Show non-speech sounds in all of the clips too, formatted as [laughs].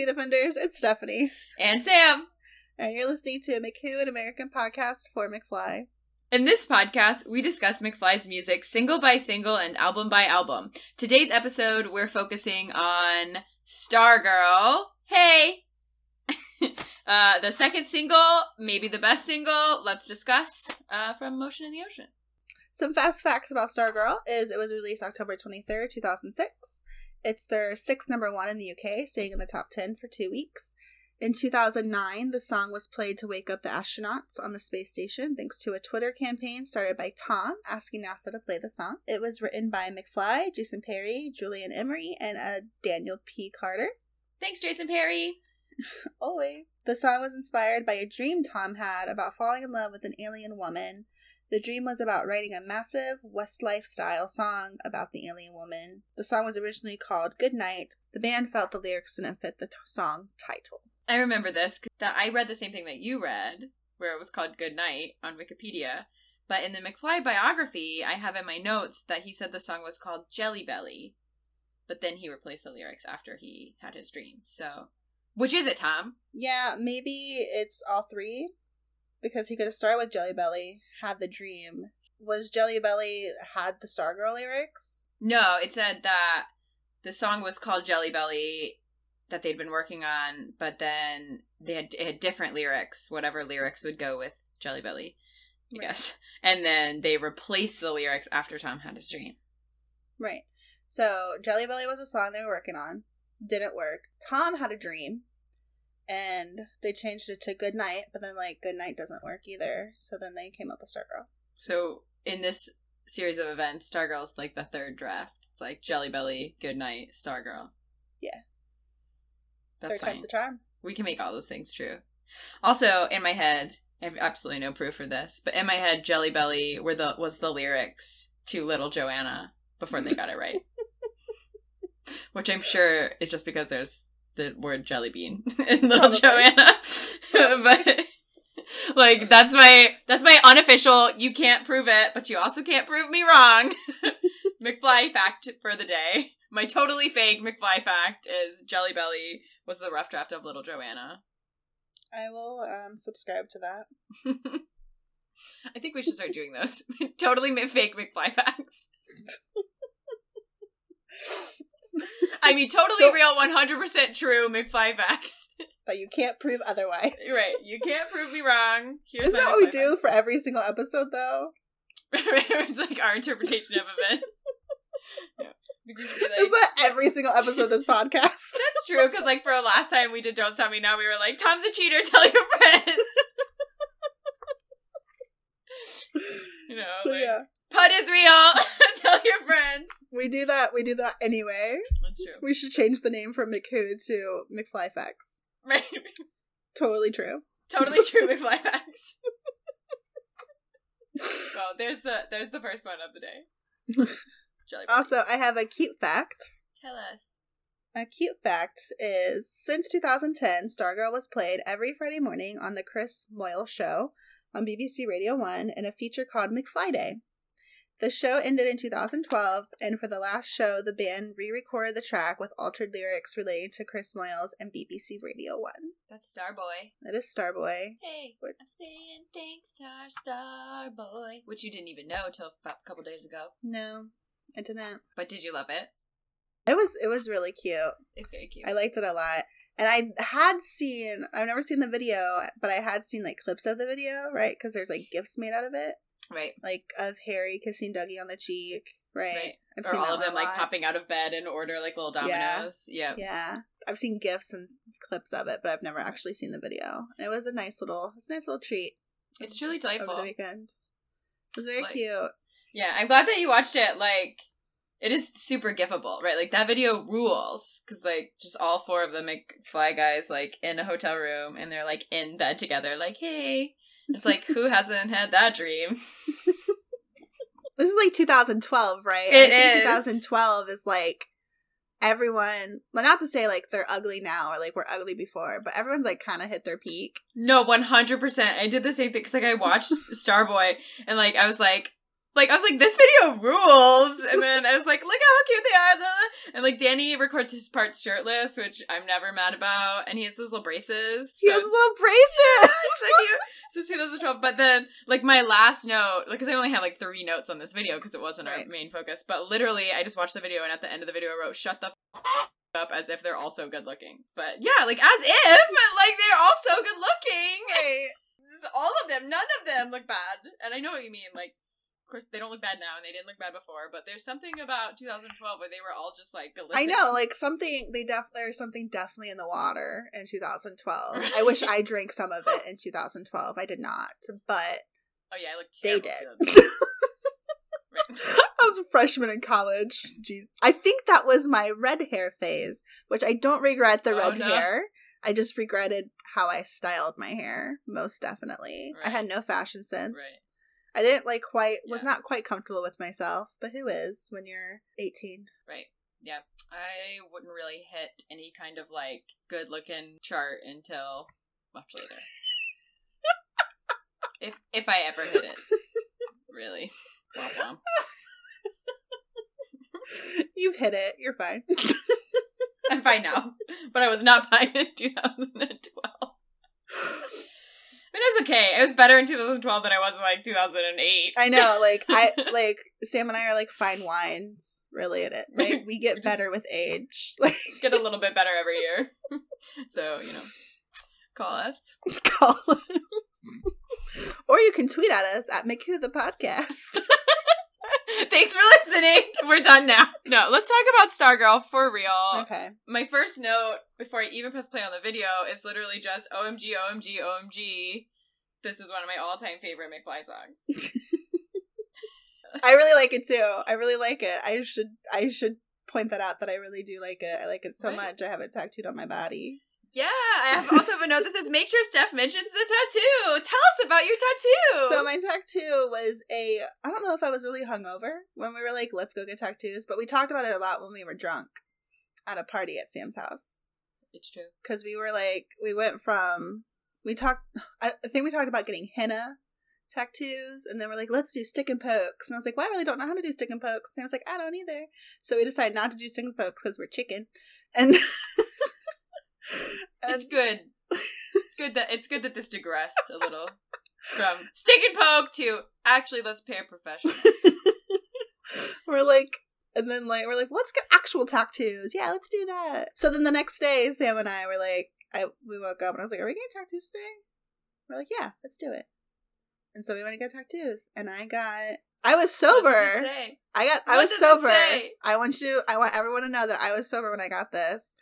Galaxy Defenders. It's Stephanie. And Sam. And you're listening to McWho, an American podcast for McFly. In this podcast, we discuss McFly's music single by single and album by album. Today's episode, we're focusing on Stargirl. Hey! [laughs] uh, the second single, maybe the best single, let's discuss uh, from Motion in the Ocean. Some fast facts about Stargirl is it was released October 23rd, 2006. It's their sixth number one in the UK, staying in the top 10 for two weeks. In 2009, the song was played to wake up the astronauts on the space station thanks to a Twitter campaign started by Tom asking NASA to play the song. It was written by McFly, Jason Perry, Julian Emery, and uh, Daniel P. Carter. Thanks, Jason Perry. [laughs] Always. The song was inspired by a dream Tom had about falling in love with an alien woman the dream was about writing a massive Westlife style song about the alien woman. The song was originally called Good Night. The band felt the lyrics didn't fit the t- song title. I remember this that I read the same thing that you read, where it was called Good Night on Wikipedia. But in the McFly biography, I have in my notes that he said the song was called Jelly Belly. But then he replaced the lyrics after he had his dream. So, which is it, Tom? Yeah, maybe it's all three because he could have started with Jelly Belly, had the dream. Was Jelly Belly had the Stargirl lyrics? No, it said that the song was called Jelly Belly that they'd been working on, but then they had it had different lyrics, whatever lyrics would go with Jelly Belly. Right. Yes. [laughs] And then they replaced the lyrics after Tom had his dream. Right. So Jelly Belly was a song they were working on. Didn't work. Tom had a dream and they changed it to good night but then like good night doesn't work either so then they came up with stargirl. So in this series of events stargirl's like the third draft. It's like jelly belly good night stargirl. Yeah. That's third time's the charm. We can make all those things true. Also in my head i have absolutely no proof for this but in my head jelly belly were the was the lyrics to little joanna before they got it right. [laughs] Which i'm sure is just because there's the word jelly bean [laughs] in Little Joanna. [laughs] but like that's my that's my unofficial you can't prove it, but you also can't prove me wrong. [laughs] McFly fact for the day. My totally fake McFly fact is Jelly Belly was the rough draft of Little Joanna. I will um, subscribe to that. I think we should start doing those. totally fake McFly facts. [laughs] I mean, totally real, 100% true McFly facts. [laughs] But you can't prove otherwise. right. You can't prove me wrong. Here's Isn't that what we do for every single episode, though? [laughs] it's like our interpretation of events. yeah. Like, Is that every single episode of this podcast? That's true, because like for the last time we did Don't Stop Me Now, we were like, Tom's a cheater, tell your friends. you know, so like, yeah. Pud is real. Tell your friends. We do that. We do that anyway. That's true. We should change the name from McWho to McFly Facts. Right. Totally true. Totally [laughs] true. McFly Facts. well, there's the there's the first one of the day. also, I have a cute fact. Tell us. A cute fact is since 2010, Stargirl was played every Friday morning on the Chris Moyles Show on BBC Radio 1 in a feature called McFly Day. The show ended in 2012, and for the last show, the band re recorded the track with altered lyrics relating to Chris Moyles and BBC Radio 1. That's Starboy. That is Starboy. Hey, what? I'm saying thanks to our Starboy. Which you didn't even know until a couple days ago. No, I didn't. But did you love it? It was it was really cute. It's very cute. I liked it a lot. And I had seen I've never seen the video, but I had seen like clips of the video, right? Because there's like gifts made out of it. Right. Like of Harry kissing Dougie on the cheek. Right. right. I've or seen all of them like popping out of bed and order like little dominoes. Yeah. Yeah. I've seen gifs and clips of it, but I've never actually seen the video. And it was a nice little it's a nice little treat. It's truly delightful. Over the weekend. It was very like, cute. Yeah, I'm glad that you watched it. Like it is super gifable, right? Like that video rules because like just all four of the fly guys like in a hotel room and they're like in bed together, like hey, it's like who hasn't had that dream? [laughs] this is like 2012, right? It is. 2012 is like everyone well not to say like they're ugly now or like we're ugly before but everyone's like kind of hit their peak no 100% i did the same thing because like i watched [laughs] starboy and like i was like like I was like, this video rules, and then I was like, look how cute they are, and like Danny records his parts shirtless, which I'm never mad about, and he has his little braces. He so has his little braces. [laughs] so cute. So 2012, but then like my last note, because I only have like three notes on this video because it wasn't our main focus, but literally I just watched the video and at the end of the video I wrote "shut the f- up" as if they're also good looking. But yeah, like as if [laughs] like they're all so good looking. Right. All of them, none of them look bad, and I know what you mean. Like, course they don't look bad now, and they didn't look bad before, but there's something about 2012 where they were all just like. I know, like something they def there's something definitely in the water in 2012. [laughs] I wish I drank some of it in 2012. I did not, but Oh yeah, I looked. they did. [laughs] I was a freshman in college. Jeez. I think that was my red hair phase, which I don't regret the Oh, red no. hair. I just regretted how I styled my hair, most definitely. I had no fashion sense. Right. I didn't like quite was Yeah. not quite comfortable with myself, but who is when you're 18? Right. Yeah. I wouldn't really hit any kind of like good looking chart until much later. [laughs] if if I ever hit it. Really. Womp womp. You've hit it. You're fine. I'm fine now. But I was not fine in 2012. I mean, it was okay. It was better in 2012 than I was in like 2008. I know, [laughs] like I like Sam and I are like fine wines, really at it. Right? [laughs] We get better with age. [laughs] Like Get a little bit better every year. so, you know, call us. Call us. or you can tweet at us at McWho the podcast. Thanks for listening. We're done now. No, let's talk about Stargirl for real. Okay. My first note before I even press play on the video is literally just OMG, OMG, OMG. This is one of my all time favorite McFly songs. [laughs] I really like it too. I really like it. I should I should point that out that I really do like it. I like it so Right. much. I have it tattooed on my body. Yeah, I have also have a note that says make sure Steph mentions the tattoo. Tell us about your tattoo. So my tattoo was a I don't know if I was really hungover when we were like, let's go get tattoos, but we talked about it a lot when we were drunk at a party at Sam's house. it's true. because we were like we went from we talked I I think we talked about getting henna tattoos and then we're like let's do stick and pokes. And I was like well I really don't know how to do stick and pokes. And I was like I don't either. So we decided not to do stick and pokes because we're chicken. And, [laughs] and It's good. It's good that it's good that this digressed a little from stick and poke to actually let's pay a professional. [laughs] we're like and then like we're like let's get actual tattoos. Yeah let's do that. So then the next day Sam and I were like I we woke up and I was like are we getting tattoos today we're like yeah let's do it and so we went to get tattoos and I got I was sober What does it say? I got I What was sober. I want you I want everyone to know that I was sober when I got this.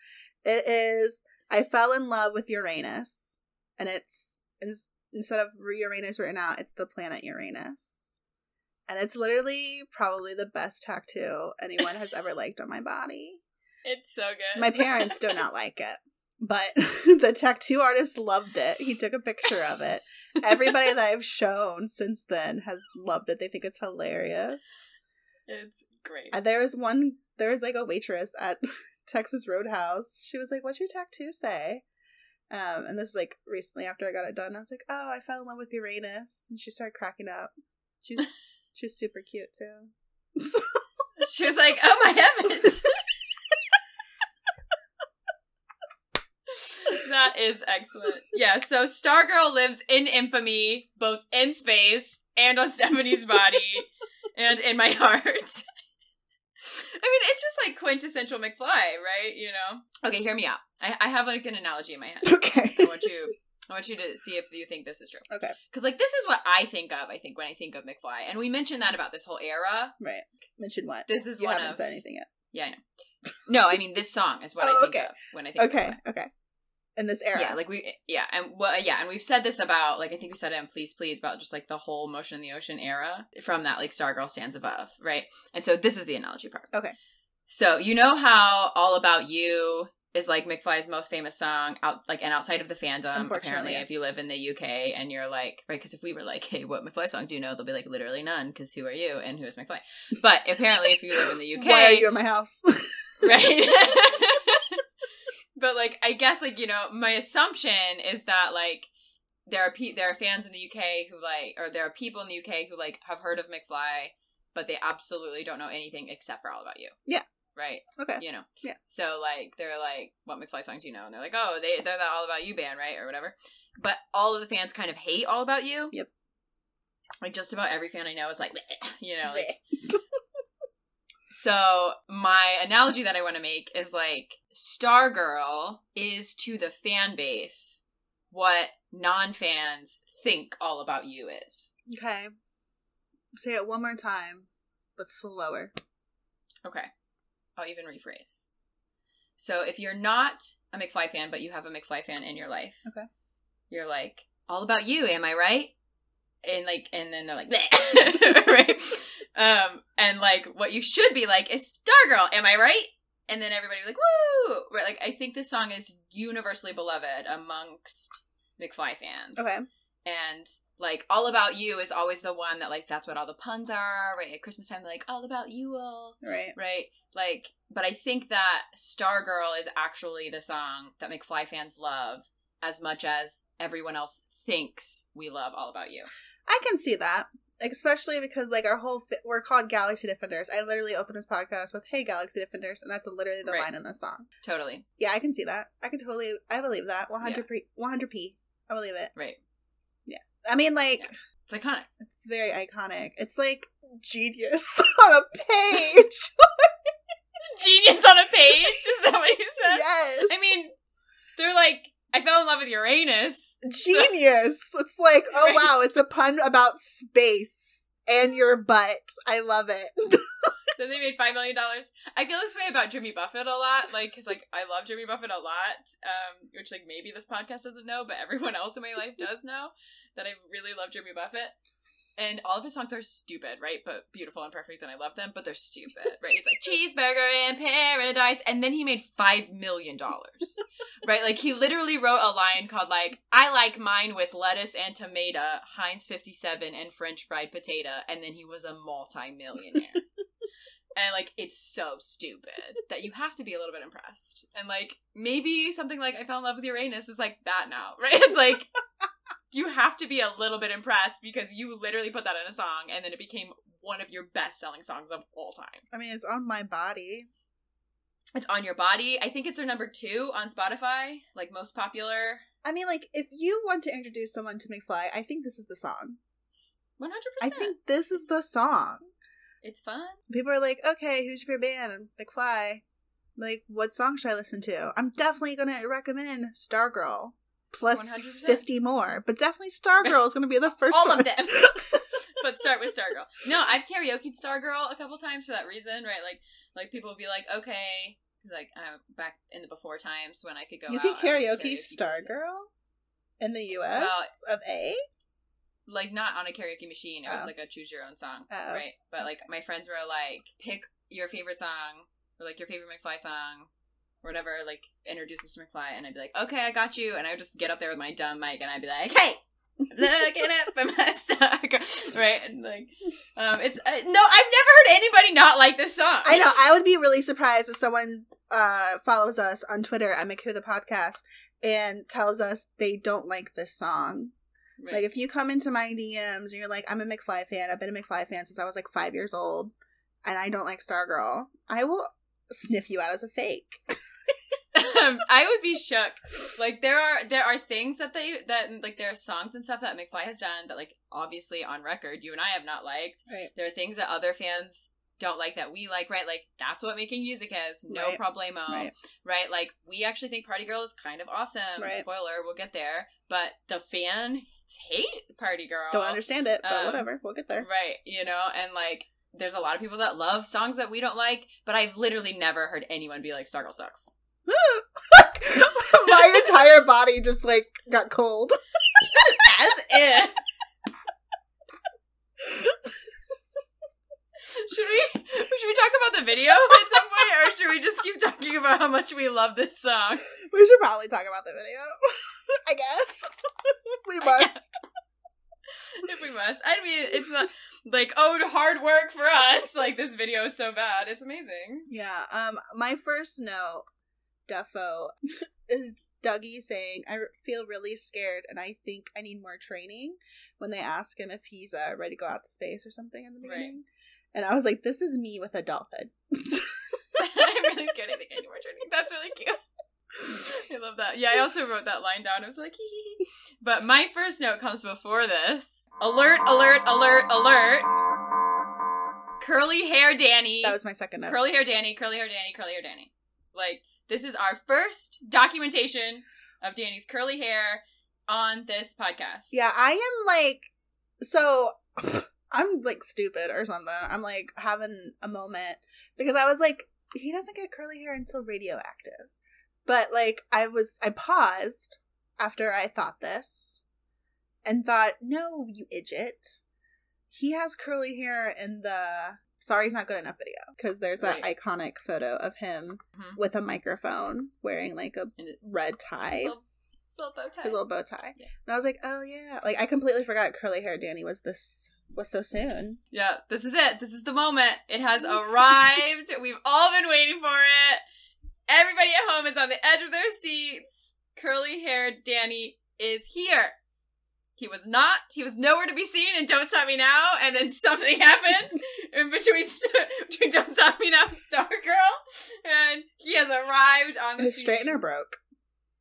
It is I fell in love with Uranus. And it's, it's instead of Uranus written out, it's the planet Uranus. And it's literally probably the best tattoo anyone has ever liked on my body. [laughs] It's so good. My parents do [laughs] not like it. But [laughs] the tattoo artist loved it. He took a picture of it. Everybody that I've shown since then has loved it. They think it's hilarious. It's great. And there was one, there was like a waitress at [laughs] Texas Roadhouse. She was like, "What's your tattoo say?" Um, and this is like recently after I got it done. I was like, "Oh, I fell in love with Uranus," and she started cracking up. She's [laughs] she's super cute too. She was like, "Oh my heavens." That is excellent. Yeah, so Stargirl lives in infamy, both in space and on Stephanie's body and in my [laughs] heart. I mean, it's just like quintessential McFly, right? You know? Okay, hear me out. I, I have like an analogy in my head. okay. I want you I want you to see if you think this is true. Okay. Because like this is what I think of, I think, when I think of McFly. And we mentioned that about this whole era. Right. Mention what? This is you one haven't of said anything yet. Yeah, I know. No, I mean this song is what oh, I Oh, think okay. of when I think of Okay. Okay. In this era. Yeah, like we eh, yeah, and well yeah, and we've said this about like I think we said it in Please Please about just like the whole Motion in the Ocean era from that like Stargirl stands above, right? And so this is the analogy part. Okay. So you know how All About You is like McFly's most famous song out like and outside of the fandom. Unfortunately, Apparently, yes. if you live in the UK and you're like right, because if we were like, hey, what McFly song do you know? They'll be like literally none, because who are you and who is McFly? But apparently, if you live in the UK, Why are you in my house? [laughs] right? [laughs] but like, I guess like you know, my assumption is that like there are pe- there are fans in the UK who like, or there are people in the UK who like have heard of McFly, but they absolutely don't know anything except for All About You. Yeah. Right. Okay. You know. Yeah. So like they're like, what McFly songs do you know? And they're like, oh, they they're that All About You band, right, or whatever. But all of the fans kind of hate All About You. Yep. Like just about every fan I know is like, [laughs] you know, like. [laughs] so my analogy that I want to make is like Stargirl is to the fan base what non-fans think all about you is. Okay. Say it one more time, but slower. Okay. I'll even rephrase. So if you're not a McFly fan, but you have a McFly fan in your life, Okay. you're like, all about you, am I right? And like, and then they're like, [laughs] right? Um, and like, what you should be like is Stargirl, am I right? And then everybody like, woo! Right? Like, I think this song is universally beloved amongst McFly fans. Okay. And like, all about you is always the one that like, that's what all the puns are, right? At Christmas time, they're like, all about you all Right. right? Like, but I think that Stargirl is actually the song that McFly fans love as much as everyone else thinks we love All About You. I can see that. Especially because, like, our whole, fi- we're called Galaxy Defenders. I literally open this podcast with, hey, Galaxy Defenders, and that's literally the Right. line in the song. Totally. Yeah, I can see that. I can totally, I believe that. One hundred p. 100p. I believe it. Right. Yeah. I mean, like, Yeah. It's iconic. it's very iconic. It's like genius [laughs] on a page. Genius on a page? Is that what you said? [laughs] yes. I mean, they're like, I fell in love with Uranus. genius. It's like, [laughs] oh wow, it's a pun about space and your butt. I love it. [laughs] Then they made five million dollars. I feel this way about Jimmy Buffett a lot, like because like I love Jimmy Buffett a lot, um, which like maybe this podcast doesn't know, but everyone else in my life does know that I really love Jimmy Buffett. And all of his songs are stupid, right? But beautiful and perfect, and I love them. But they're stupid, right? It's like cheeseburger in paradise, and then he made five million dollars, right? Like he literally wrote a line called like "I like mine with lettuce and tomato, Heinz fifty seven, and French fried potato," and then he was a multi-millionaire. [laughs] And like it's so stupid that you have to be a little bit impressed. And like maybe something like I fell in love with Uranus is like that now, right? [laughs] It's like you have to be a little bit impressed because you literally put that in a song and then it became one of your best selling songs of all time. I mean, it's on my body. It's on your body. I think it's their number two on Spotify, like most popular. I mean, like, if you want to introduce someone to McFly, I think this is the song. 100%. I think this is the song. it's fun. People are like, okay, who's your favorite band? And McFly. Like, what song should I listen to? I'm definitely going to recommend Stargirl. Plus 100%. 50 more. But definitely Stargirl is going to be the first All one. of them. [laughs] but start with Stargirl. No, I've karaokeed Stargirl a couple times for that reason, right? Like, like people will be like, okay, because like uh, back in the before times when I could go, you out, was a karaoke person. Stargirl in the US Well, of A? like not on a karaoke machine. It was Oh. like a choose your own song, Oh. right? But like my friends were like, pick your favorite song or like your favorite McFly song. Or whatever, like introduces to McFly, and I'd be like, "Okay, I got you," and I would just get up there with my dumb mic, and I'd be like, "Hey, looking up at my [laughs] star," right? And like, um, it's uh, no, I've never heard anybody not like this song. I know. I would be really surprised if someone uh, follows us on Twitter at McWho the podcast and tells us they don't like this song. Right. Like if you come into my DMs and you're like, I'm a McFly fan. I've been a McFly fan since I was like five years old, and I don't like Stargirl. I will sniff you out as a fake. [laughs] um, I would be shook. Like there are there are things that they that like there are songs and stuff that McFly has done that like obviously on record you and I have not liked. Right. There are things that other fans don't like that we like, right? Like that's what making music is. No Right. problemo. Right. Right. Like we actually think Party Girl is kind of awesome. Right. Spoiler, we'll get there. But the fan hate Party Girl. Don't understand it, but Um, whatever. We'll get there. Right, you know, and like there's a lot of people that love songs that we don't like, but I've literally never heard anyone be like Stargirl sucks. [laughs] my entire body just like got cold. As if. should we should we talk about the video at some point, or should we just keep talking about how much we love this song? We should probably talk about the video. [laughs] I guess we must. [laughs] If we must, I mean, it's not like oh, hard work for us. Like this video is so bad, it's amazing. Yeah. Um. My first note, Defo, [laughs] is Dougie saying, I feel really scared and I think I need more training when they ask him if he's uh, ready to go out to space or something in the Right. And I was like, this is me with a adulthood. [laughs] I'm really scared. I think I need more training. That's really cute. [laughs] I love that. Yeah, I also wrote that line down. I was like, hee hee. hee. But my first note comes before this. Alert, alert, alert, alert. Curly hair Danny. that was my second note. curly hair Danny, curly hair Danny, curly hair Danny. Like, this is our first documentation of Danny's curly hair on this podcast. Yeah, I am like, so [laughs] I'm like stupid or something. I'm like having a moment because I was like, he doesn't get curly hair until radioactive. But like, I was, I paused after I thought this and thought, no, you idiot. He has curly hair in the Sorry He's Not Good Enough video because there's that Right. iconic photo of him Mhm. with a microphone wearing like a it- red tie. Little, little bow tie. His little bow tie. Yeah. And I was like, oh yeah. Like I completely forgot curly hair Danny was this was so soon. Yeah, this is it. This is the moment. It has [laughs] arrived. We've all been waiting for it. Everybody at home is on the edge of their seats. Curly haired Danny is here. He was not. He was nowhere to be seen in Don't Stop Me Now, and then something happened [laughs] in between, [laughs] between Don't Stop Me Now and Stargirl, and he has arrived on the His straightener broke.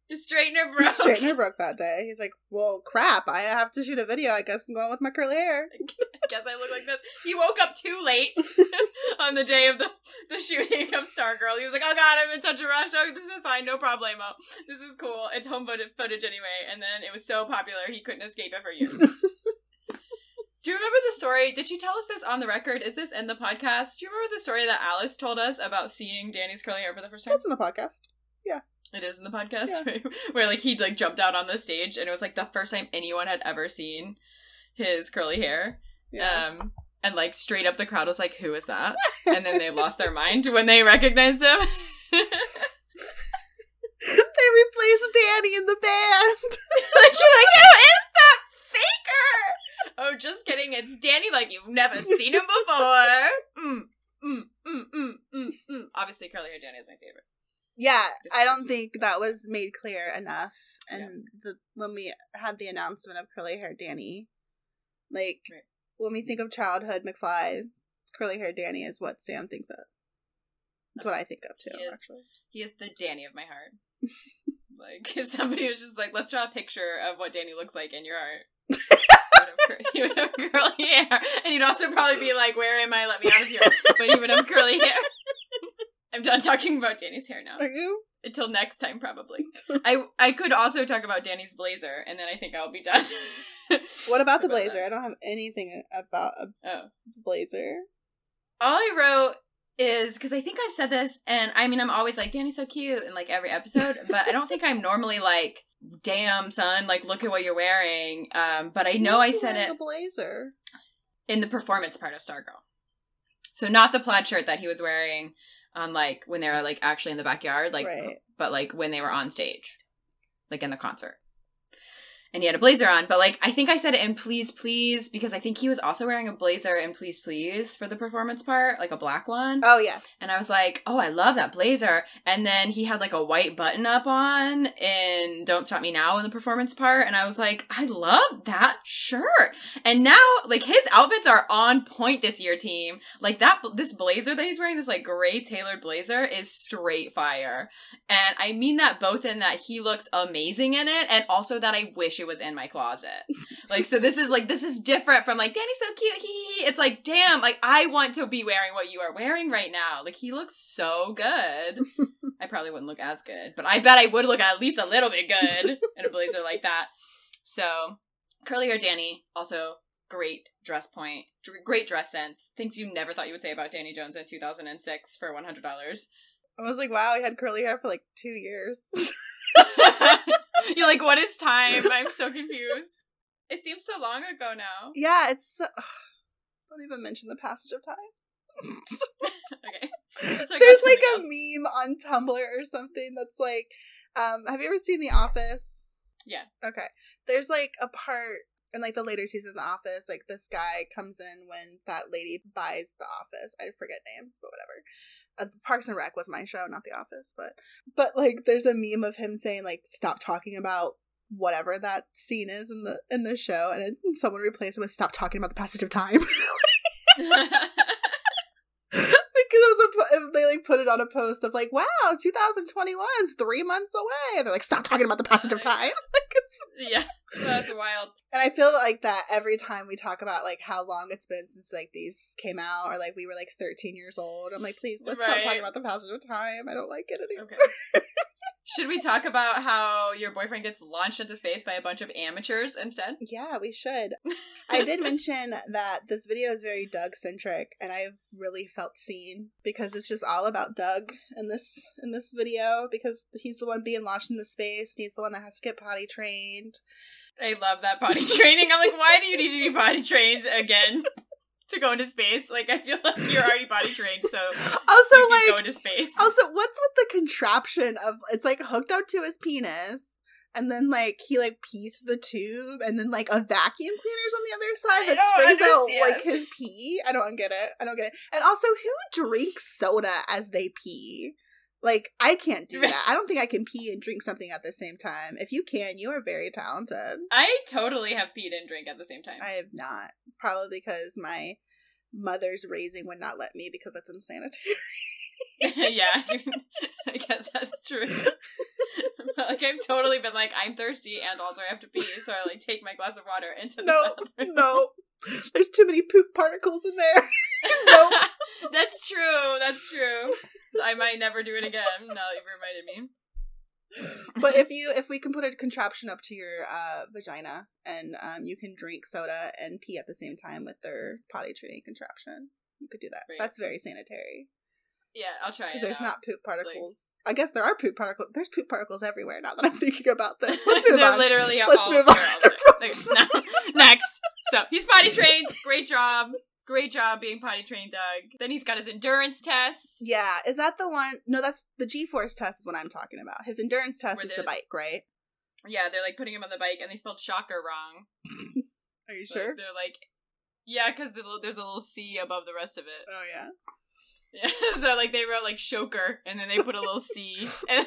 His straightener broke. His straightener broke that day. He's like, Well crap, I have to shoot a video. I guess I'm going with my curly hair. I guess I look like this. He woke up too late [laughs] on the day of the, the shooting of Stargirl. He was like, oh god, I'm in such a rush. Oh, this is fine. No problemo. This is cool. It's home footage, footage anyway. And then it was so popular, he couldn't escape it for years. [laughs] Do you remember the story? Did she tell us this on the record? Is this in the podcast? Do you remember the story that Alice told us about seeing Danny's curly hair for the first time? That's in the podcast. It is in the podcast Yeah. where, [laughs] where like he'd like jumped out on the stage and it was like the first time anyone had ever seen his curly hair. Yeah. Um, and like straight up the crowd was like, "Who is that?" [laughs] And then they lost their mind when they recognized him. [laughs] they replaced Danny in the band. like you're like, "Who is that faker?" Oh, just kidding. It's Danny. Like you've never seen him before. Mm, mm, mm, mm, mm, mm. Obviously, curly hair Danny is my favorite. Yeah, I don't think that was made clear enough. And Yeah. the when we had the announcement of curly hair Danny, like Right. when we think of childhood McFly, curly hair Danny is what Sam thinks of. That's what I think of too. He is. Actually, He is the Danny of my heart. [laughs] like if somebody was just like, "Let's draw a picture of what Danny looks like in your art." [laughs] He would have cur- he would have curly hair, and you'd also probably be like, "Where am I? Let me out of here!" But he would have curly hair. I'm done talking about Danny's hair now. are you? Until next time, probably. [laughs] I I could also talk about Danny's blazer, and then I think I'll be done. [laughs] What about the About that. blazer? I don't have anything about a oh, blazer. all I wrote is because I think I've said this, and I mean, I'm always like, Danny's so cute in like every episode, [laughs] but I don't think I'm normally like, damn, son, like, look at what you're wearing. Um, but I know I said it A blazer. in the performance part of Stargirl. So, not the plaid shirt that he was wearing on like when they were like actually in the backyard, like, Right. but like when they were on stage, like in the concert. And he had a blazer on, but like I think I said it in Please Please because I think he was also wearing a blazer in Please Please for the performance part, like a black one. Oh yes. And I was like, oh, I love that blazer. And then he had like a white button up on in Don't Stop Me Now in the performance part. And I was like, I love that shirt. And now, like, his outfits are on point this year, team. Like, that, this blazer that he's wearing, this like gray tailored blazer, is straight fire. And I mean that both in that he looks amazing in it and also that I wish it was in my closet. Like, so this is like, this is different from like, Danny's so cute. Hee. It's like, damn, like, I want to be wearing what you are wearing right now. Like, he looks so good. [laughs] I probably wouldn't look as good, but I bet I would look at least a little bit good in a blazer like that. So, curly hair Danny, also great dress point, dr- great dress sense. Things you never thought you would say about Danny Jones in 2006 for $100. I was like, wow, he had curly hair for like two years. [laughs] [laughs] You're like, what is time? [laughs] I'm so confused. It seems so long ago now. yeah, it's. So- don't even mention the passage of time. [laughs] Okay. There's like a something meme on Tumblr or something that's like, um, have you ever seen The Office? Yeah. Okay. There's like a part in like the later season of The Office, like this guy comes in when that lady buys The Office. I forget names, but whatever. Uh, Parks and Rec was my show, not The Office, but but like there's a meme of him saying like stop talking about whatever that scene is in the in the show, and someone replaced it with stop talking about the passage of time. [laughs] because it was a they like put it on a post of like wow 2021's three months away and they're like stop talking about the passage of time [laughs] yeah, that's wild. and i feel like that every time we talk about like how long it's been since like these came out or like we were like 13 years old i'm like please let's stop talking about the passage of time i don't like it anymore Okay. [laughs] Should we talk about how your boyfriend gets launched into space by a bunch of amateurs instead? yeah we should [laughs] i did mention that this video is very doug centric and i've really felt seen because it's just all about doug in this in this video because he's the one being launched into space and he's the one that has to get potty trained I love that potty training. I'm like, why do you need to be potty trained again [laughs] to go into space? Like, I feel like you're already body trained, so [laughs] also like go into space. also what's with the contraption of it's like hooked up to his penis and then like he like pees the tube and then like a vacuum cleaner's on the other side that sprays out like his pee? I don't get it. I don't get it. And also who drinks soda as they pee like i can't do that i don't think i can pee and drink something at the same time if you can you are very talented I totally have peed and drink at the same time. i have not probably because my mother's raising would not let me because it's insanitary [laughs] yeah, [laughs] [laughs] I guess that's true. like I've totally been like, I'm thirsty and also I have to pee, so I like take my glass of water into the no bathroom. no there's too many poop particles in there Nope. that's true. That's true. I might never do it again. Now that you've reminded me. but if you if we can put a contraption up to your uh vagina and um you can drink soda and pee at the same time with their potty training contraption you could do that Right. that's very sanitary Yeah, I'll try. because there's out. not poop particles i guess there are poop particles there's poop particles everywhere now that i'm thinking about [laughs] this let's move They're on literally Let's all move on. all- [laughs] Next. So he's potty trained. Great job. Great job being potty trained, Doug. Then he's got his endurance test. yeah is that the one no that's the g-force test is what i'm talking about his endurance test Where is the bike right Yeah, they're like putting him on the bike, and they spelled shocker wrong. [laughs] are you Like, sure they're like, yeah, because the, there's a little C above the rest of it. oh yeah Yeah. [laughs] so like they wrote like shoker, and then they put a little C, [laughs] and,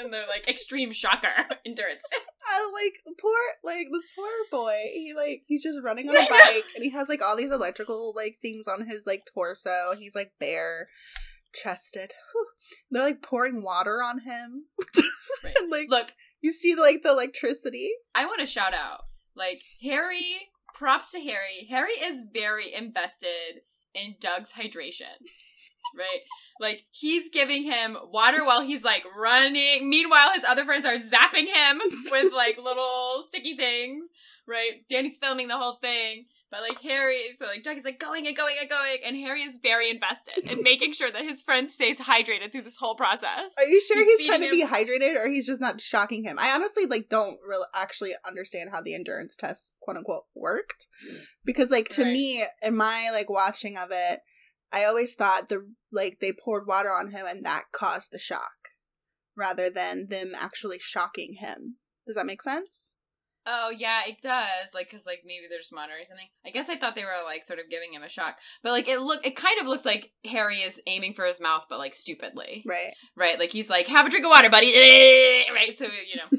and they're like extreme shocker [laughs] endurance. I like poor like this poor boy. He like he's just running on a bike and he has like all these electrical like things on his like torso. He's like bare chested. Whew. They're like pouring water on him. Right. and like Look, you see like the electricity. I want to shout out like Harry. Props to Harry. Harry is very invested in Doug's hydration. Right? Like he's giving him water while he's like running. Meanwhile, his other friends are zapping him [laughs] with like little sticky things. Right? Danny's filming the whole thing. But like Harry, so like Doug is like going and going and going, and Harry is very invested in making sure that his friend stays hydrated through this whole process. Are you sure He's he's, trying to feeding be hydrated or he's just not shocking him? I honestly like don't really actually understand how the endurance test quote unquote worked. Because like to Right. me, in my like watching of it, I always thought the like they poured water on him and that caused the shock. Rather than them actually shocking him. Does that make sense? Oh yeah, it does. Like, cause like maybe they're just monitoring something. I guess I thought they were like sort of giving him a shock, but like it look, it kind of looks like Harry is aiming for his mouth, but like stupidly, Right. right? Like he's like, "Have a drink of water, buddy," [laughs] right? So you know,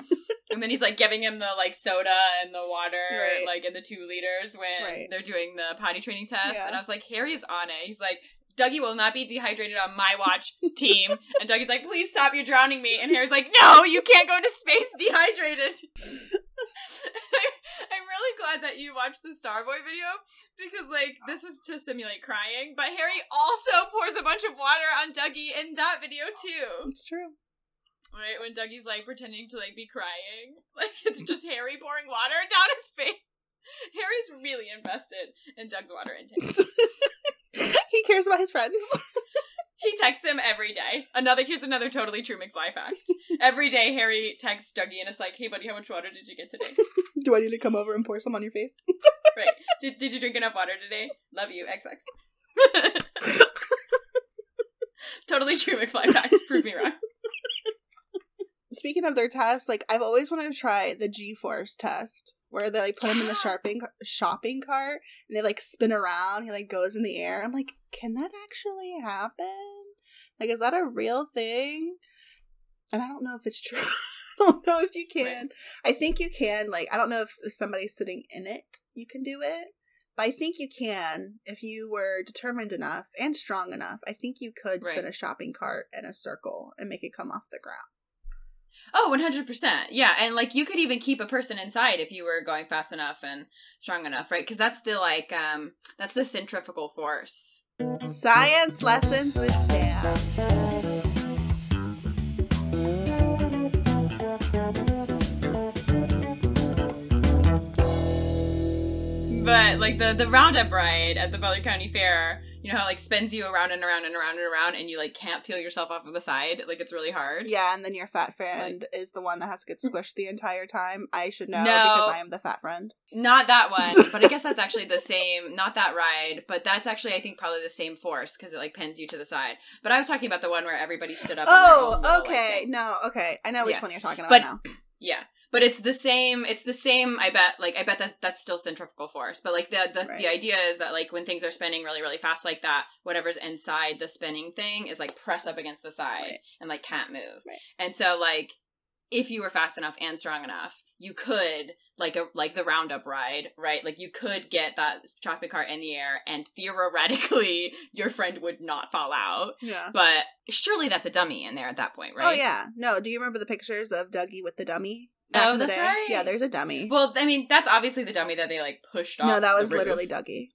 and then he's like giving him the like soda and the water, Right. like in the two liters when Right. they're doing the potty training test. Yeah. And I was like, Harry is on it. He's like. Dougie will not be dehydrated on my watch [laughs] team. And Dougie's like, please stop, you're drowning me. And Harry's like, [laughs] no, you can't go into space dehydrated. [laughs] I'm really glad that you watched the Starboy video because, like, this was to simulate crying. But Harry also pours a bunch of water on Dougie in that video too. It's true. Right when Dougie's like pretending to like be crying, [laughs] like it's just Harry pouring water [laughs] down his face. Harry's really invested in Doug's water intake. [laughs] he cares about his friends. He texts him every day. Another here's another totally true McFly fact. Every day Harry texts Dougie and it's like, "Hey buddy, how much water did you get today?" Do I need to come over and pour some on your face? Right? Did Did you drink enough water today? Love you, XX. totally true McFly fact. Prove me wrong. Speaking of their tests, like I've always wanted to try the G Force test, where they like put him in the shopping shopping cart and they like spin around. He like goes in the air. I'm like, can that actually happen? Like, is that a real thing? And I don't know if it's true. [laughs] I don't know if you can. I think you can. Like, I don't know if, if somebody's sitting in it, you can do it. But I think you can if you were determined enough and strong enough. I think you could spin Right. a shopping cart in a circle and make it come off the ground. Oh, 100%. Yeah, and like you could even keep a person inside if you were going fast enough and strong enough, right? Cuz that's the like um that's the centrifugal force. Science lessons with Sam. But like the the roundup ride at the Butler County Fair, you know how like spins you around and around and around and around and you like can't peel yourself off of the side, like it's really hard. Yeah, and then your fat friend is the one that has to get mm. squished the entire time. I should know No. because I am the fat friend. Not that one, [laughs] but I guess that's actually the same. Not that ride, but that's actually I think probably the same force because it like pins you to the side. But I was talking about the one where everybody stood up. on their own Oh, oh little, like, okay. thing. no, okay. I know which Yeah. one you're talking about But- now. [clears throat] Yeah, but it's the same. It's the same. I bet. Like I bet that that's still centrifugal force. But like the the, Right. the idea is that like when things are spinning really really fast like that, whatever's inside the spinning thing is like pressed up against the side Right. and like can't move. Right. And so like if you were fast enough and strong enough, you could like a like the roundup ride, right? Like you could get that shopping cart in the air, and theoretically [laughs] your friend would not fall out. Yeah. But surely that's a dummy in there at that point, right? Oh yeah. No, do you remember the pictures of Dougie with the dummy? Back Oh, that's day? right. Yeah, there's a dummy. Well, I mean, that's obviously the dummy that they like pushed off. no, that was literally Dougie.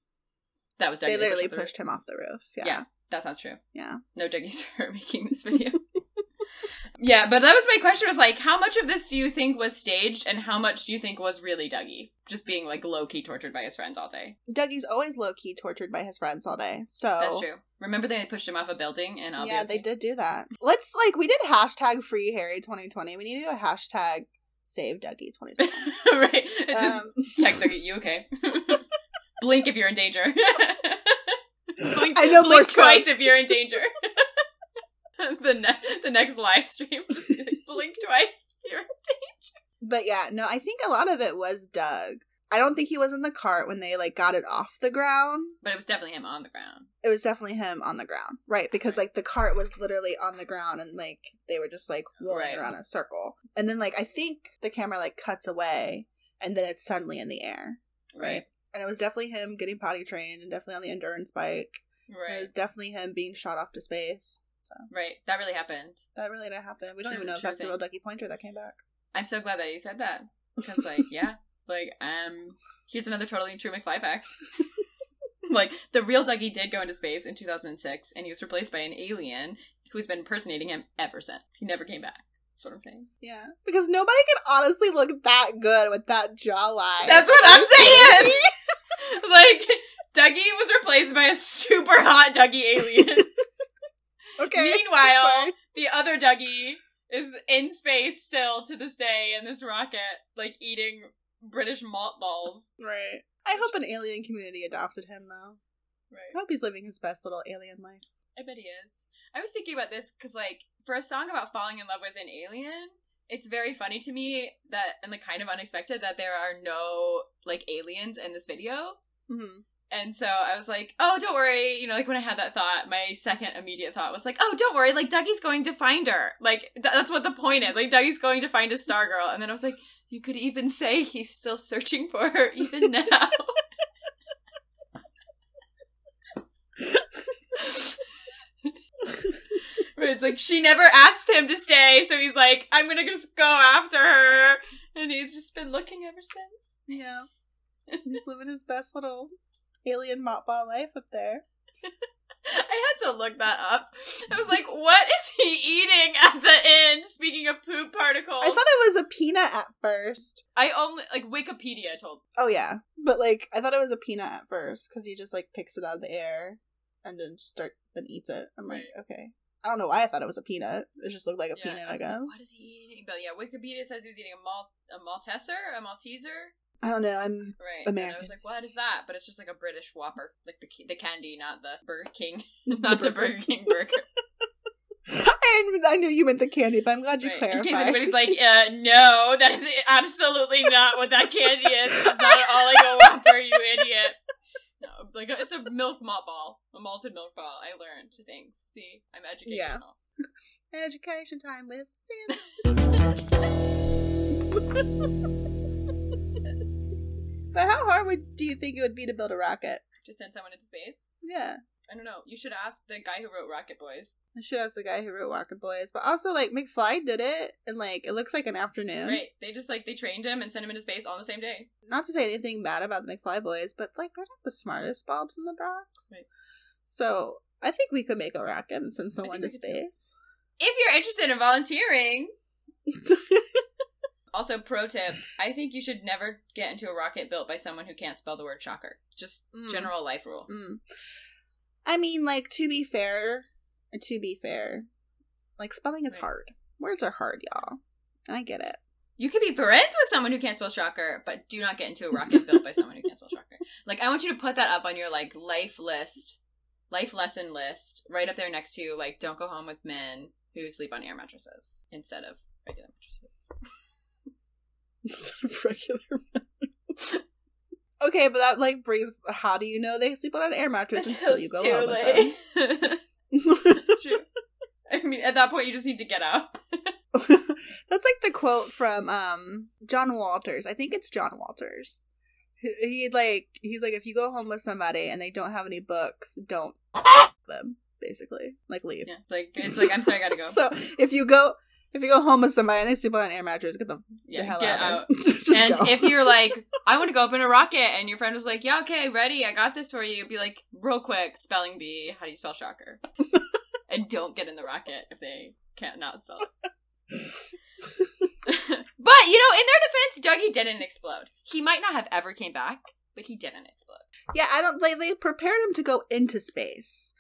That was Dougie. They literally roof. pushed him off the roof. Yeah. Yeah. That sounds true. Yeah. No Dougies [laughs] for making this video. [laughs] yeah, but that was my question. Was like, how much of this do you think was staged, and how much do you think was really Dougie just being like low key tortured by his friends all day? Dougie's always low key tortured by his friends all day. So That's true. Remember they pushed him off a building, and I'll yeah, be they did do that. Let's like we did hashtag free Harry 2020. We need to do a hashtag save Dougie 2020. [laughs] right. Just Um, [laughs] check Dougie. You okay? [laughs] blink if you're in danger. blink, I know blink twice if you're in danger. the ne- the next live stream, just like, blink twice if you're in danger. but yeah, no, I think a lot of it was Doug. I don't think he was in the cart when they like got it off the ground. But it was definitely him on the ground. It was definitely him on the ground, right? Because like the cart was literally on the ground, and like they were just like rolling Right. around in a circle. And then like I think the camera like cuts away, and then it's suddenly in the air, Right. And it was definitely him getting potty trained, and definitely on the endurance bike. Right. It was definitely him being shot off to space. Right. That really happened. That really did happen. We don't True- even know if that's the real Dougie Poynter that came back. I'm so glad that you said that. Because, like, [laughs] yeah. Like, um, here's another totally true McFly fact. [laughs] like, the real Dougie did go into space in 2006, and he was replaced by an alien who's been impersonating him ever since. He never came back. That's what I'm saying. Yeah, because nobody can honestly look that good with that jawline. That's what I'm saying! [laughs] like, Dougie was replaced by a super hot Dougie alien. [laughs] okay. Meanwhile, the other Dougie is in space still to this day in this rocket, like eating British malt balls. [laughs] right. I hope an alien community adopted him though. Right. I hope he's living his best little alien life. I bet he is. I was thinking about this because, like, for a song about falling in love with an alien, it's very funny to me that, and like kind of unexpected, that there are no like aliens in this video. hmm And so I was like, oh, don't worry. You know, like when I had that thought, my second immediate thought was like, oh, don't worry. Like, Dougie's going to find her. Like, th- that's what the point is. Like, Dougie's going to find a star girl. And then I was like, you could even say he's still searching for her even [laughs] now. It's like, she never asked him to stay. So he's like, I'm going to just go after her. And he's just been looking ever since. Yeah. he's living his best little alien mop ball life up there. [laughs] I had to look that up. I was like, what is he eating at the end? Speaking of poop particles. I thought it was a peanut at first. I only like Wikipedia told. Oh yeah, but like I thought it was a peanut at first because he just like picks it out of the air and then start then eats it. I'm like, okay. I don't know why I thought it was a peanut. It just looked like a peanut, I I was like, guess. what is he eating? But yeah, Wikipedia says he was eating a Mal a Malteser, a Malteser. I don't know. I'm Right. And I was like, what is that? But it's just like a British Whopper, like the the candy, not the Burger King, [laughs] [laughs] not the Burger King burger. [laughs] I, I knew you meant the candy, but I'm glad you Right. In clarified. case anybody's like, uh, no, that is absolutely not what that candy is. It's not at all like a Whopper, you idiot. No, like it's a milk malt ball. A malted milk ball. I learned things. See, I'm educational. Education time with Sam. But how hard would do you think it would be to build a rocket? To send someone into space? Yeah. I don't know. You should ask the guy who wrote Rocket Boys. I should ask the guy who wrote Rocket Boys. But also like McFly did it and like it looks like an afternoon. Right. They just like they trained him and sent him into space all on the same day. Not to say anything bad about the McFly boys, but like they're not the smartest bulbs in the Bronx. Right. So I think we could make a rocket and send someone to could too. space. If you're interested in volunteering. [laughs] Also, pro tip: I think you should never get into a rocket built by someone who can't spell the word shocker. Just Mm. general life rule. Mm. I mean, like to be fair, to be fair, like spelling is Right. hard. Words are hard, y'all, and I get it. You can be friends with someone who can't spell shocker, but do not get into a rocket built by someone who can't spell shocker. [laughs] Like, I want you to put that up on your like life list, life lesson list, right up there next to like, don't go home with men who sleep on air mattresses instead of regular mattresses. [laughs] Instead of regular. [laughs] [laughs] okay, but that like brings. How do you know they sleep on an air mattress until you go It's home late. [laughs] True. I mean, at that point, you just need to get out. That's like the quote from um John Waters. I think it's John Waters. He- He like he's like if you go home with somebody and they don't have any books, don't them basically like leave. Yeah, like it's like I'm sorry, I gotta go. So if you go if you go home with somebody and they sleep on an air mattress, get the, yeah, the hell out. [laughs] out. And go. if you're like, [laughs] I want to go up in a rocket, and your friend was like, Yeah, okay, ready, I got this for you. Be like, real quick, spelling bee. How do you spell shocker? [laughs] and don't get in the rocket if they can't not spell it. but you know, in their defense, Dougie didn't explode. He might not have ever came back, but he didn't explode. yeah, I don't. Like they prepared him to go into space.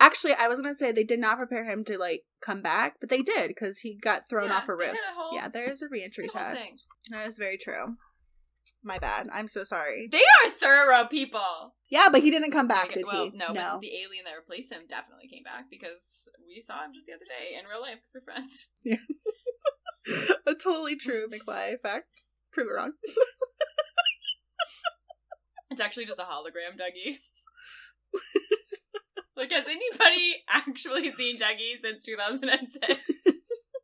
Actually, I was gonna say they did not prepare him to like come back, but they did because he got thrown Yeah, off a roof. a whole- yeah, there is a reentry the whole thing. test. That is very true. My bad. I'm so sorry. They are thorough people. Yeah, but he didn't come back, did well, he? no, but the alien that replaced him definitely came back because we saw him just the other day in real life because we're friends. [laughs] Yeah. [laughs] a totally true McFly fact. Prove it wrong. It's actually just a hologram, Dougie. [laughs] like, has anybody [laughs] actually seen Dougie since 2006? [laughs]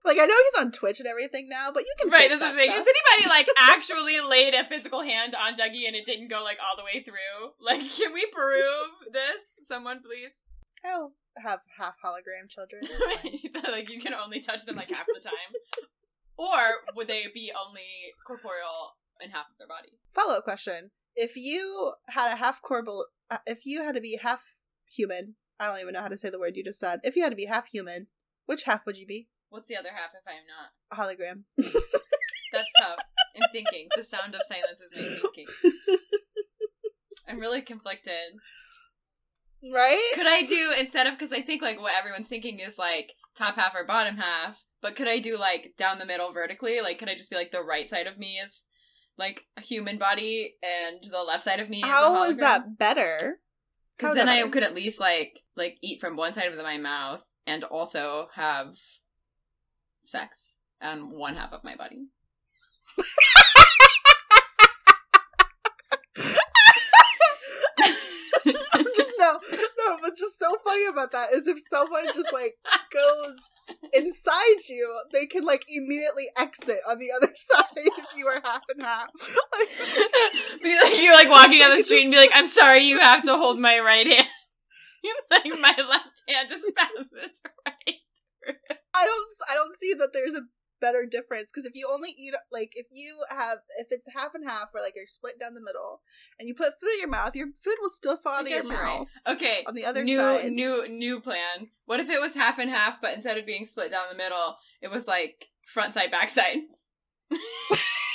Like I know he's on Twitch and everything now, but you can right, fake that's what I'm that saying. stuff. Has anybody, [laughs] like, actually laid a physical hand on Dougie and it didn't go, like, all the way through? Like, can we prove this? Someone, please? I'll have half hologram children. Like, you can only touch them, like, half the time. Or would they be only corporeal in half of their body? Follow up question: If you had a half corporeal, uh, if you had to be half human, I don't even know how to say the word you just said. If you had to be half human, which half would you be? What's the other half if I'm not? A hologram. [laughs] That's tough. I'm thinking. The sound of silence is me thinking. [laughs] I'm really conflicted. right? Could I do instead of because I think like what everyone's thinking is like top half or bottom half, but could I do like down the middle vertically? Like could I just be like the right side of me is like a human body and the left side of me is a hologram? is that better? Because then I could at least like like eat from one side of my mouth and also have sex on one half of my body. [laughs] I'm just no, no. But just so funny about that is if someone just like goes inside you, they can like immediately exit on the other [laughs] side if you are half and half. Like, [laughs] be like you're like walking down the street and be like, I'm sorry, you have to hold my right hand. [laughs] like my left hand just passes this right. I don't, I don't see that there's a better difference because if you only eat like if you have if it's half and half or like you're split down the middle and you put food in your mouth, your food will still fall out of your you're right. mouth Okay. on the other new side. new new plan. What if it was half and half, but instead of being split down the middle, it was like front side, back side? [laughs] [laughs]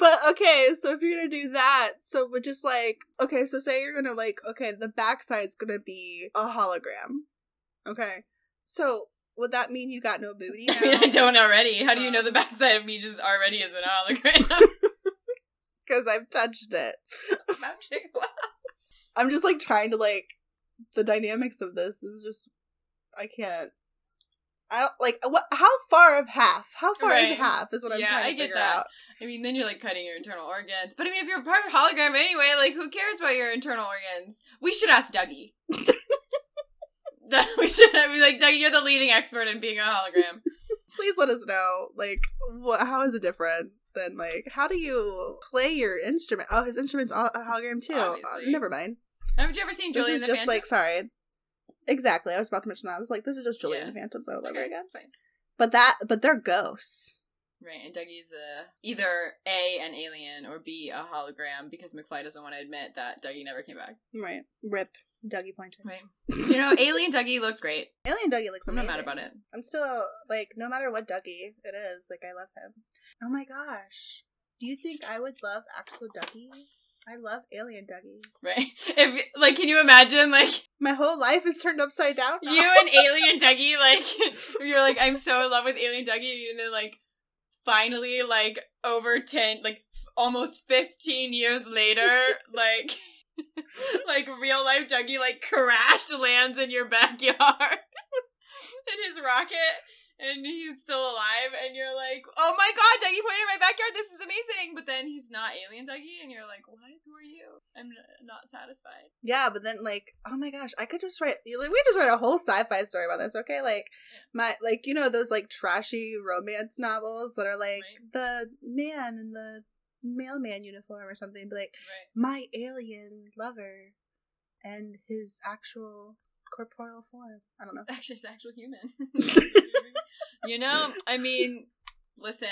But okay, so if you're gonna do that, so we're just like okay, so say you're gonna like okay, the backside's gonna be a hologram. Okay. So would that mean you got no booty [laughs] I mean, I don't already. How do you know Um, the backside of me just already is an hologram? [laughs] [laughs] Because I've touched it. Magic. I'm just like trying to like the dynamics of this is just I can't I don't like what. How far of half? How far is half? Is what I'm Yeah, trying to I get figure that. out. I mean, then you're like cutting your internal organs. But I mean, if you're part of hologram anyway, like who cares about your internal organs? We should ask Dougie. [laughs] we should be like, Dougie, you're the leading expert in being a hologram. [laughs] Please let us know. Like, what? How is it different? Than like, how do you play your instrument? Oh, his instrument's a a hologram too. Uh, never mind. Haven't you ever seen This Julie is just Phantom? like sorry. Exactly, I was about to mention that. I was like, this is just Julian Yeah. and the Phantoms all over okay, again. fine. But that, but they're ghosts. Right, and Dougie's a, either A, an alien, or B, a hologram, because McFly doesn't want to admit that Dougie never came back. Right. Rip. Dougie Poynter. Right. you know, Alien Dougie looks great. [laughs] Alien Dougie looks I'm not mad about it. I'm still like, no matter what Dougie it is, like I love him. Oh my gosh. Do you think I would love actual Dougie? I love Alien Dougie. Right? [laughs] If like, can you imagine like My whole life is turned upside down. [laughs] now. you and [laughs] Alien Dougie like you're like I'm so in love with Alien Dougie, and then like finally like over ten like f- almost fifteen years later like. like real life Dougie like crash lands in your backyard in his rocket and he's still alive and you're like, Oh my god, Dougie Poynter in my backyard, this is amazing but then he's not alien Dougie and you're like, What? Who are you? I'm not satisfied. Yeah, but then like, oh my gosh, I could just write. Like, we just write a whole sci-fi story about this, okay? Like, my like you know those like trashy romance novels that are like Right. the man in the mailman uniform or something, be like Right. my alien lover and his actual corporeal form. I don't know. It's [laughs] actually it's actual human. [laughs] you know, I mean, listen.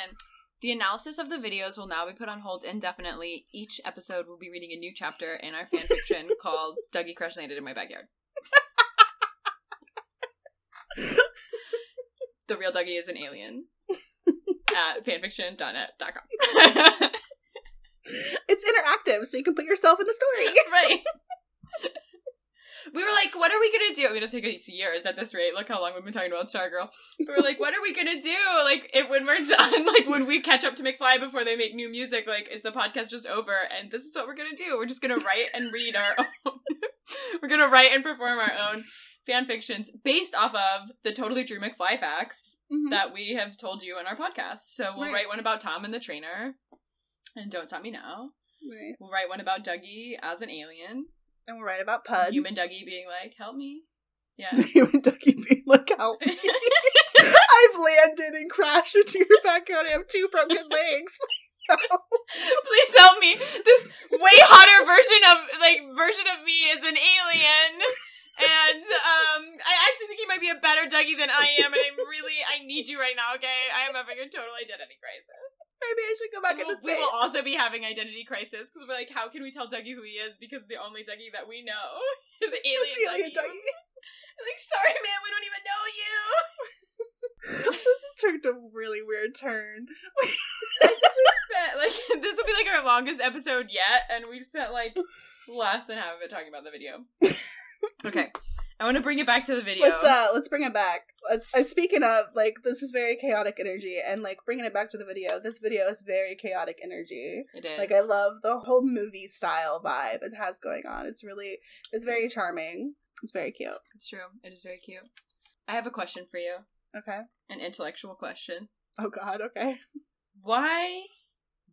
The analysis of the videos will now be put on hold indefinitely. Each episode will be reading a new chapter in our fan fiction [laughs] called Dougie Crash Landed in My Backyard. the real Dougie is an alien. At fanfiction.net.com. It's interactive, so you can put yourself in the story. [laughs] right. We were like, what are we gonna do? I mean, it'll take us years at this rate. Look how long we've been talking about Stargirl. We were like, what are we gonna do? Like, if when we're [laughs] done, like when we catch up to McFly before they make new music, like, is the podcast just over? And this is what we're gonna do. We're just gonna write and read our [laughs] own. [laughs] we're gonna write and perform our own fan fictions based off of the totally true McFly facts Mhm. that we have told you in our podcast. So we'll Right. write one about Tom and the trainer. And don't tell me now. Right. We'll write one about Dougie as an alien. And we're right about Pud. Human Dougie being like, help me. Yeah. [laughs] And Dougie being like, help me. [laughs] I've landed and crashed into your backyard. I have two broken legs. Please help. [laughs] Please help me. This way hotter version of like version of me is an alien. And um I actually think he might be a better Dougie than I am, and I'm really I need you right now, okay? I am having a total identity crisis. Maybe I should go back And into we'll, we space. will also be having identity crisis because we're like, how can we tell Dougie who he is? Because the only Dougie that we know [laughs] is [laughs] alien, alien Dougie. Dougie. [laughs] Like, sorry, man, we don't even know you. this has took a really weird turn. we spent like this will be like our longest episode yet, and we've spent like less than half of it talking about the video. okay, I want to bring it back to the video. Let's uh let's bring it back. Let's uh, speaking of like this is very chaotic energy and like bringing it back to the video. This video is very chaotic energy. it is Like I love the whole movie style vibe it has going on. It's really it's very charming. It's very cute. It's true. It is very cute. I have a question for you, Okay. an intellectual question. Oh god, okay. Why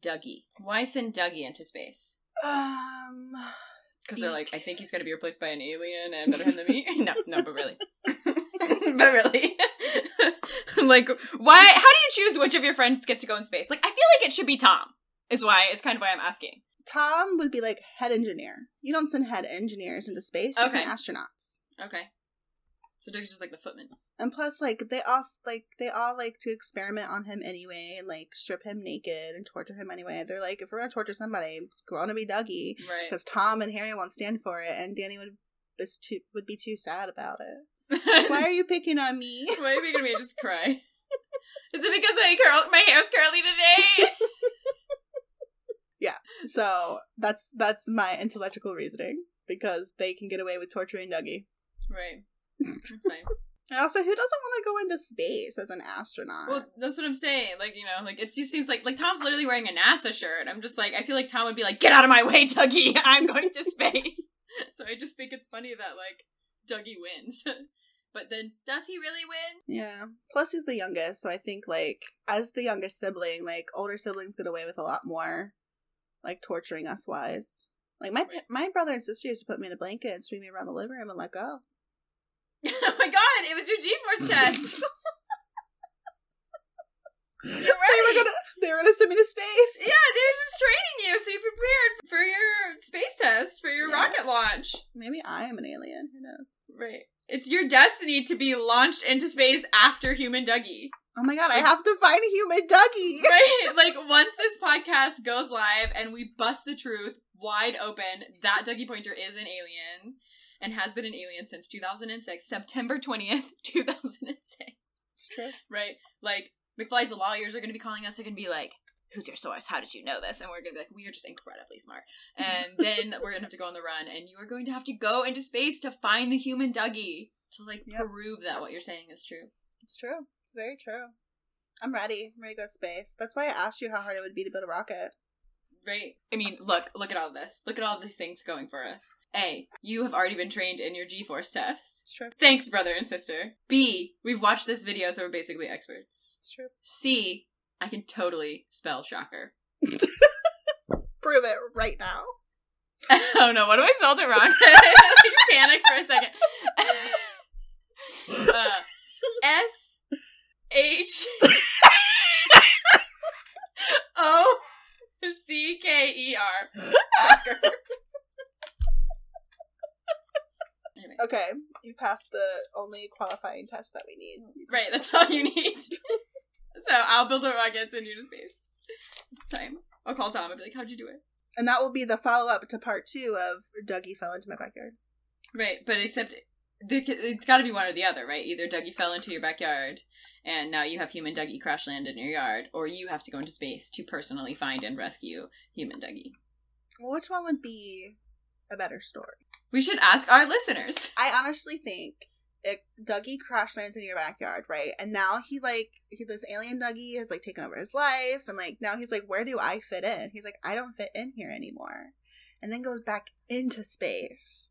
Dougie? Why send Dougie into space? Um Because they're like, I think he's going to be replaced by an alien and better him than me. [laughs] no, no, but really. [laughs] [laughs] but really. like, why? How do you choose which of your friends gets to go in space? Like, I feel like it should be Tom. Is why. Is kind of why I'm asking. Tom would be like head engineer. You don't send head engineers into space, you send Okay. astronauts. Okay. So Dougie's just like the footman. And plus, like they all like they all like to experiment on him anyway, and like strip him naked and torture him anyway. They're like, if we're gonna torture somebody, it's to be Dougie Right. because Tom and Harry won't stand for it, and Danny would is too would be too sad about it. [laughs] why are you picking on me? [laughs] Why are you making me I just cry? Is it because I curl my hair's curly today? [laughs] Yeah. So that's that's my intellectual reasoning because they can get away with torturing Dougie. right. That's fine. And also, who doesn't want to go into space as an astronaut? Well, that's what I'm saying. Like, you know, like it just seems like like Tom's literally wearing a NASA shirt. I'm just like, I feel like Tom would be like, "Get out of my way, Dougie! [laughs] I'm going to space." [laughs] so I just think it's funny that like Dougie wins. [laughs] But then, does he really win? Yeah. Plus, he's the youngest, so I think like as the youngest sibling, like older siblings get away with a lot more, like torturing us wise. Like my Right. my brother and sister used to put me in a blanket and swing me around the living room and let go. [laughs] oh my god, it was your G-force [laughs] test. You're They were gonna they were gonna send me to space. Yeah, they're just training you so you prepared for your space test for your Yeah. rocket launch. Maybe I am an alien. Who knows? Right. It's your destiny to be launched into space after human Dougie. Oh my god! I have to find a human Dougie. [laughs] Right? like once this podcast goes live and we bust the truth wide open, that Dougie Poynter is an alien and has been an alien since 2006, September 20th, [laughs] 2006. It's true. Right? Like McFly's lawyers are going to be calling us. They're going to be like, "Who's your source? How did you know this?" And we're going to be like, "We are just incredibly smart." And [laughs] then we're going to have to go on the run, and you are going to have to go into space to find the human Dougie to like Yep. prove that what you're saying is true. It's true. It's very true. I'm ready. I'm ready to go to space. That's why I asked you how hard it would be to build a rocket. Right. I mean, look, look at all this. Look at all these things going for us. A, you have already been trained in your G-force test. It's true. Thanks, brother and sister. B, we've watched this video, so we're basically experts. It's true. C, I can totally spell shocker. [laughs] Prove it right now. oh no, what if I spelled it wrong? [laughs] I panicked for a second. [laughs] uh, S H O C K E R. Okay, you've passed the only qualifying test that we need. Right, that's all you need. so I'll build the rockets and you to space. It's time. I'll call Tom and be like, how'd you do it? And that will be the follow up to part two of Dougie fell into my backyard. Right, but except there, c- it's got to be one or the other, right? Either Dougie fell into your backyard and now you have human Dougie crash land in your yard, or you have to go into space to personally find and rescue human Dougie. Well, which one would be a better story? We should ask our listeners. [laughs] I honestly think it, Dougie crash lands in your backyard, right? And now he like he, this alien Dougie has like taken over his life, and like now he's like, where do I fit in? He's like, I don't fit in here anymore, and then goes back into space.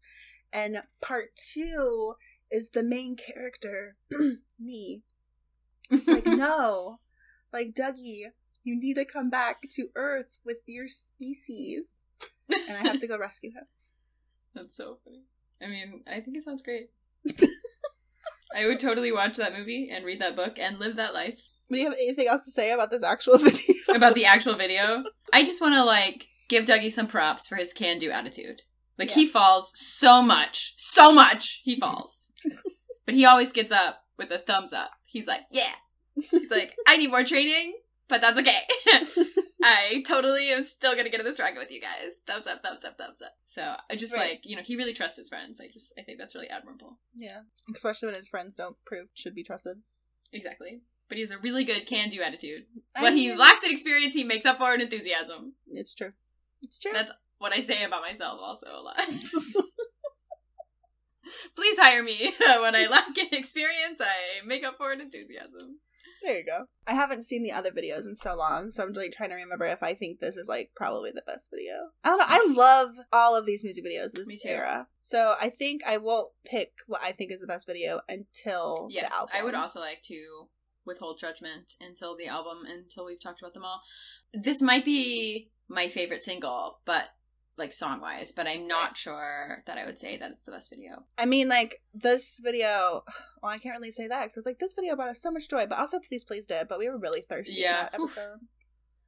And part two is the main character, [clears throat] me. It's like, [laughs] no, like Dougie, you need to come back to Earth with your species, and I have to go rescue him. [laughs] That's so funny. I mean, I think it sounds great. [laughs] I would totally watch that movie and read that book and live that life. Do you have anything else to say about this actual video? about the actual video. I just want to like give Dougie some props for his can-do attitude. Like he falls so much, so much he falls, [laughs] but he always gets up with a thumbs up. He's like, yeah. He's like, [laughs] I need more training, but that's okay. [laughs] I totally am still gonna get in this rocket with you guys. Thumbs up, thumbs up, thumbs up. So I just Right. like you know he really trusts his friends. I just I think that's really admirable. yeah, especially when his friends don't prove should be trusted. Exactly. But he has a really good can-do attitude. I What he lacks in experience, he makes up for in enthusiasm. It's true. It's true. That's what I say about myself also a lot. [laughs] [laughs] Please hire me. [laughs] when I lack in experience, I make up for in enthusiasm. there you go. I haven't seen the other videos in so long, so I'm like trying to remember if I think this is like probably the best video. I don't know. I love all of these music videos this era, so I think I won't pick what I think is the best video until Yes, the album. I would also like to withhold judgment until the album, until we've talked about them all. This might be my favorite single, but like song wise, but I'm not sure that I would say that it's the best video. I mean, like this video. Well, I can't really say that because it's like this video brought us so much joy, but also please, please did. But we were really thirsty Yeah. in that Oof. episode.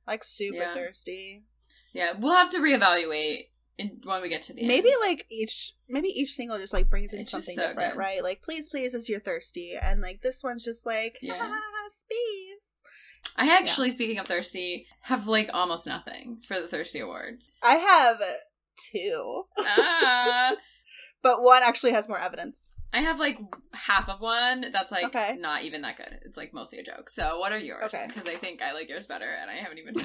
Like super Yeah. thirsty. Yeah, we'll have to reevaluate in, when we get to the maybe end. like each maybe each single just like brings in It's something so different, good. right? Like please, please is you're thirsty, and like this one's just like Yeah. [laughs] space. I actually, speaking of thirsty, have like almost nothing for the thirsty award. I have two, ah. [laughs] but one actually has more evidence. I have like half of one that's like Okay. not even that good. It's like mostly a joke. So what are yours? Okay. Because I think I like yours better, and I haven't even. [laughs]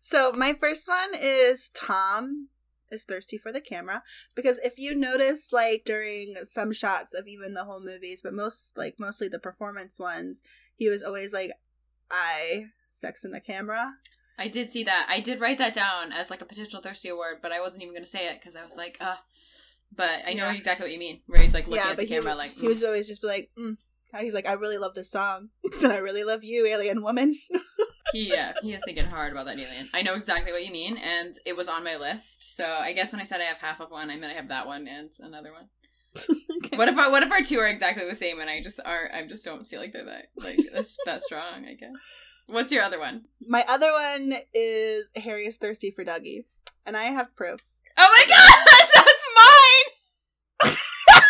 So my first one is Tom is thirsty for the camera because if you notice like during some shots of even the whole movies but most like mostly the performance ones he was always like I sex in the camera I did see that. I did write that down as like a potential thirsty award, but I wasn't even going to say it because I was like, uh, but I know Yeah. exactly what you mean. Where he's like looking yeah, at the camera, would- like he was always just be like, mm. he's like, I really love this song, [laughs] and I really love you, alien woman. [laughs] he yeah he is thinking hard about that alien. I know exactly what you mean, and it was on my list. So I guess when I said I have half of one, I meant I have that one and another one. Okay. [laughs] What if our, what if our two are exactly the same, and I just are I just don't feel like they're that like that's that strong. I guess. What's your other one? My other one is Harry is thirsty for Dougie, and I have proof. Oh my god, [laughs] that's mine. [laughs]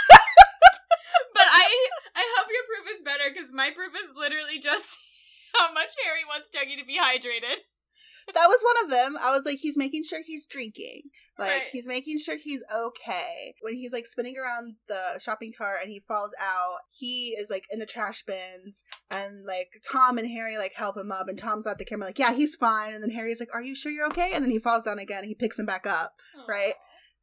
but I I hope your proof is better because my proof is literally just [laughs] how much Harry wants Dougie to be hydrated. [laughs] That was one of them. I was like, he's making sure he's drinking. Like, Right. he's making sure he's okay. When he's like spinning around the shopping cart and he falls out, he is like in the trash bins, and like Tom and Harry like help him up, and Tom's at the camera, like, yeah, he's fine. And then Harry's like, are you sure you're okay? And then he falls down again, and he picks him back up. Right.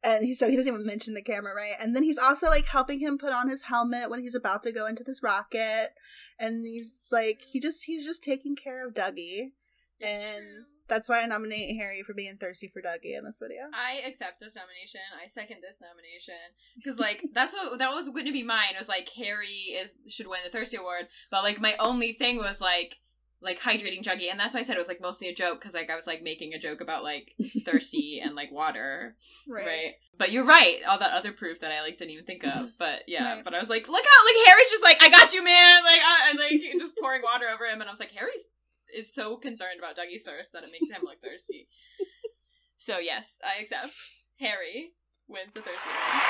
And he so he doesn't even mention the camera, right? And then he's also like helping him put on his helmet when he's about to go into this rocket. And he's like he just he's just taking care of Dougie. And that's why I nominate Harry for being thirsty for Dougie in this video. I accept this nomination. I second this nomination because, like, [laughs] that's what that was going to be mine. It was like Harry is should win the Thirsty Award, but like my only thing was like like hydrating Dougie, and that's why I said it was like mostly a joke because like I was like making a joke about like [laughs] thirsty and like water, right. But you're right. All that other proof that I like didn't even think of. [laughs] But yeah, Right. but I was like, look out! Like Harry's just like, I got you, man. Like, I, and like [laughs] just pouring water over him, and I was like, Harry's is so concerned about Dougie's thirst that it makes him look thirsty. So yes, I accept. Harry wins the thirsty award.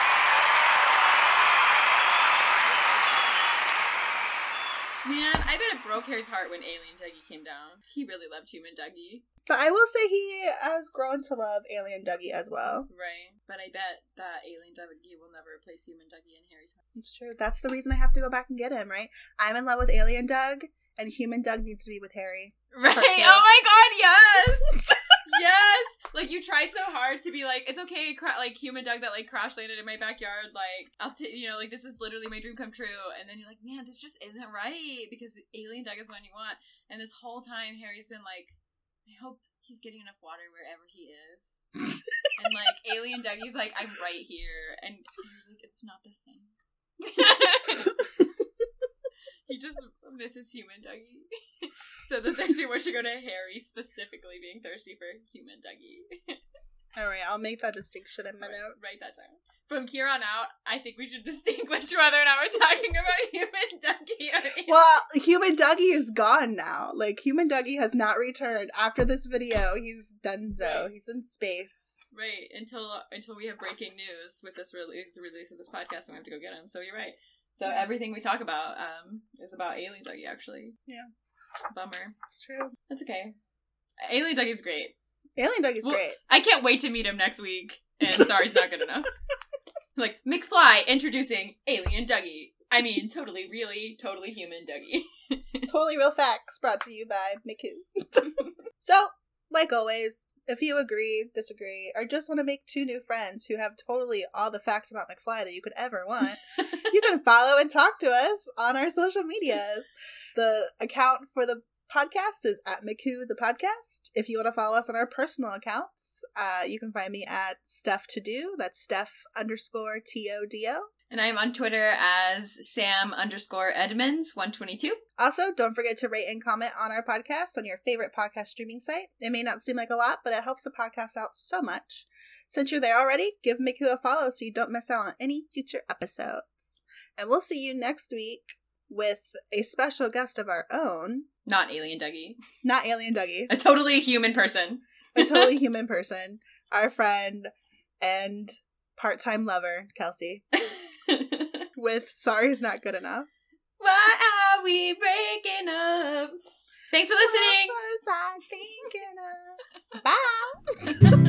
Man, I bet it broke Harry's heart when Alien Dougie came down. He really loved human Dougie. But I will say he has grown to love Alien Dougie as well. Right. But I bet that Alien Dougie will never replace human Dougie in Harry's heart. It's true. That's the reason I have to go back and get him, right? I'm in love with Alien Doug, and Human Doug needs to be with Harry. Right. Oh my god, yes! [laughs] yes! Like you tried so hard to be like, it's okay, cra- like human Doug that like crash landed in my backyard. Like I'll, t- you know, like this is literally my dream come true. And then you're like, man, this just isn't right because alien Doug is the one you want. And this whole time, Harry's been like, I hope he's getting enough water wherever he is. [laughs] and like alien Dougie's like, I'm right here, and he's like, it's not the same. [laughs] [laughs] he just misses human Dougie. [laughs] so the thirsty award should go to Harry specifically being thirsty for human Dougie. [laughs] All right, I'll make that distinction in my Write- notes. Write that down. From here on out, I think we should [laughs] distinguish whether or not we're talking about human Dougie or Well, Human Dougie is gone now. Like Human Dougie has not returned after this video. He's done so. Right. He's in space. Right until until we have breaking news with this release, the release of this podcast, and we have to go get him. So you're right. So everything we talk about um is about Alien Dougie. Actually, Yeah. Bummer. It's true. That's okay. Alien Dougie's great. Alien Dougie's Well- great. I can't wait to meet him next week. And [laughs] sorry's not good enough. like McFly introducing Alien Dougie. I mean, totally, really, totally human Dougie. [laughs] totally real facts brought to you by McWho. [laughs] so, like always, if you agree, disagree, or just want to make two new friends who have totally all the facts about McFly that you could ever want, [laughs] you can follow and talk to us on our social medias. The account for the podcast is at McWho the podcast. If you want to follow us on our personal accounts, uh, you can find me at Steph to Do. That's Steph underscore T O D O. and I'm on Twitter as Sam underscore Edmonds one twenty two. Also, don't forget to rate and comment on our podcast on your favorite podcast streaming site. It may not seem like a lot, but it helps the podcast out so much. Since you're there already, give McWho a follow so you don't miss out on any future episodes. And we'll see you next week with a special guest of our own, Not Alien Dougie. not Alien Dougie, A totally human person. a totally [laughs] human person, our friend and part time lover, Kelsey, with Sorry is Not Good Enough. Why are we breaking up? Thanks for listening. What was I thinking of? Bye! [laughs]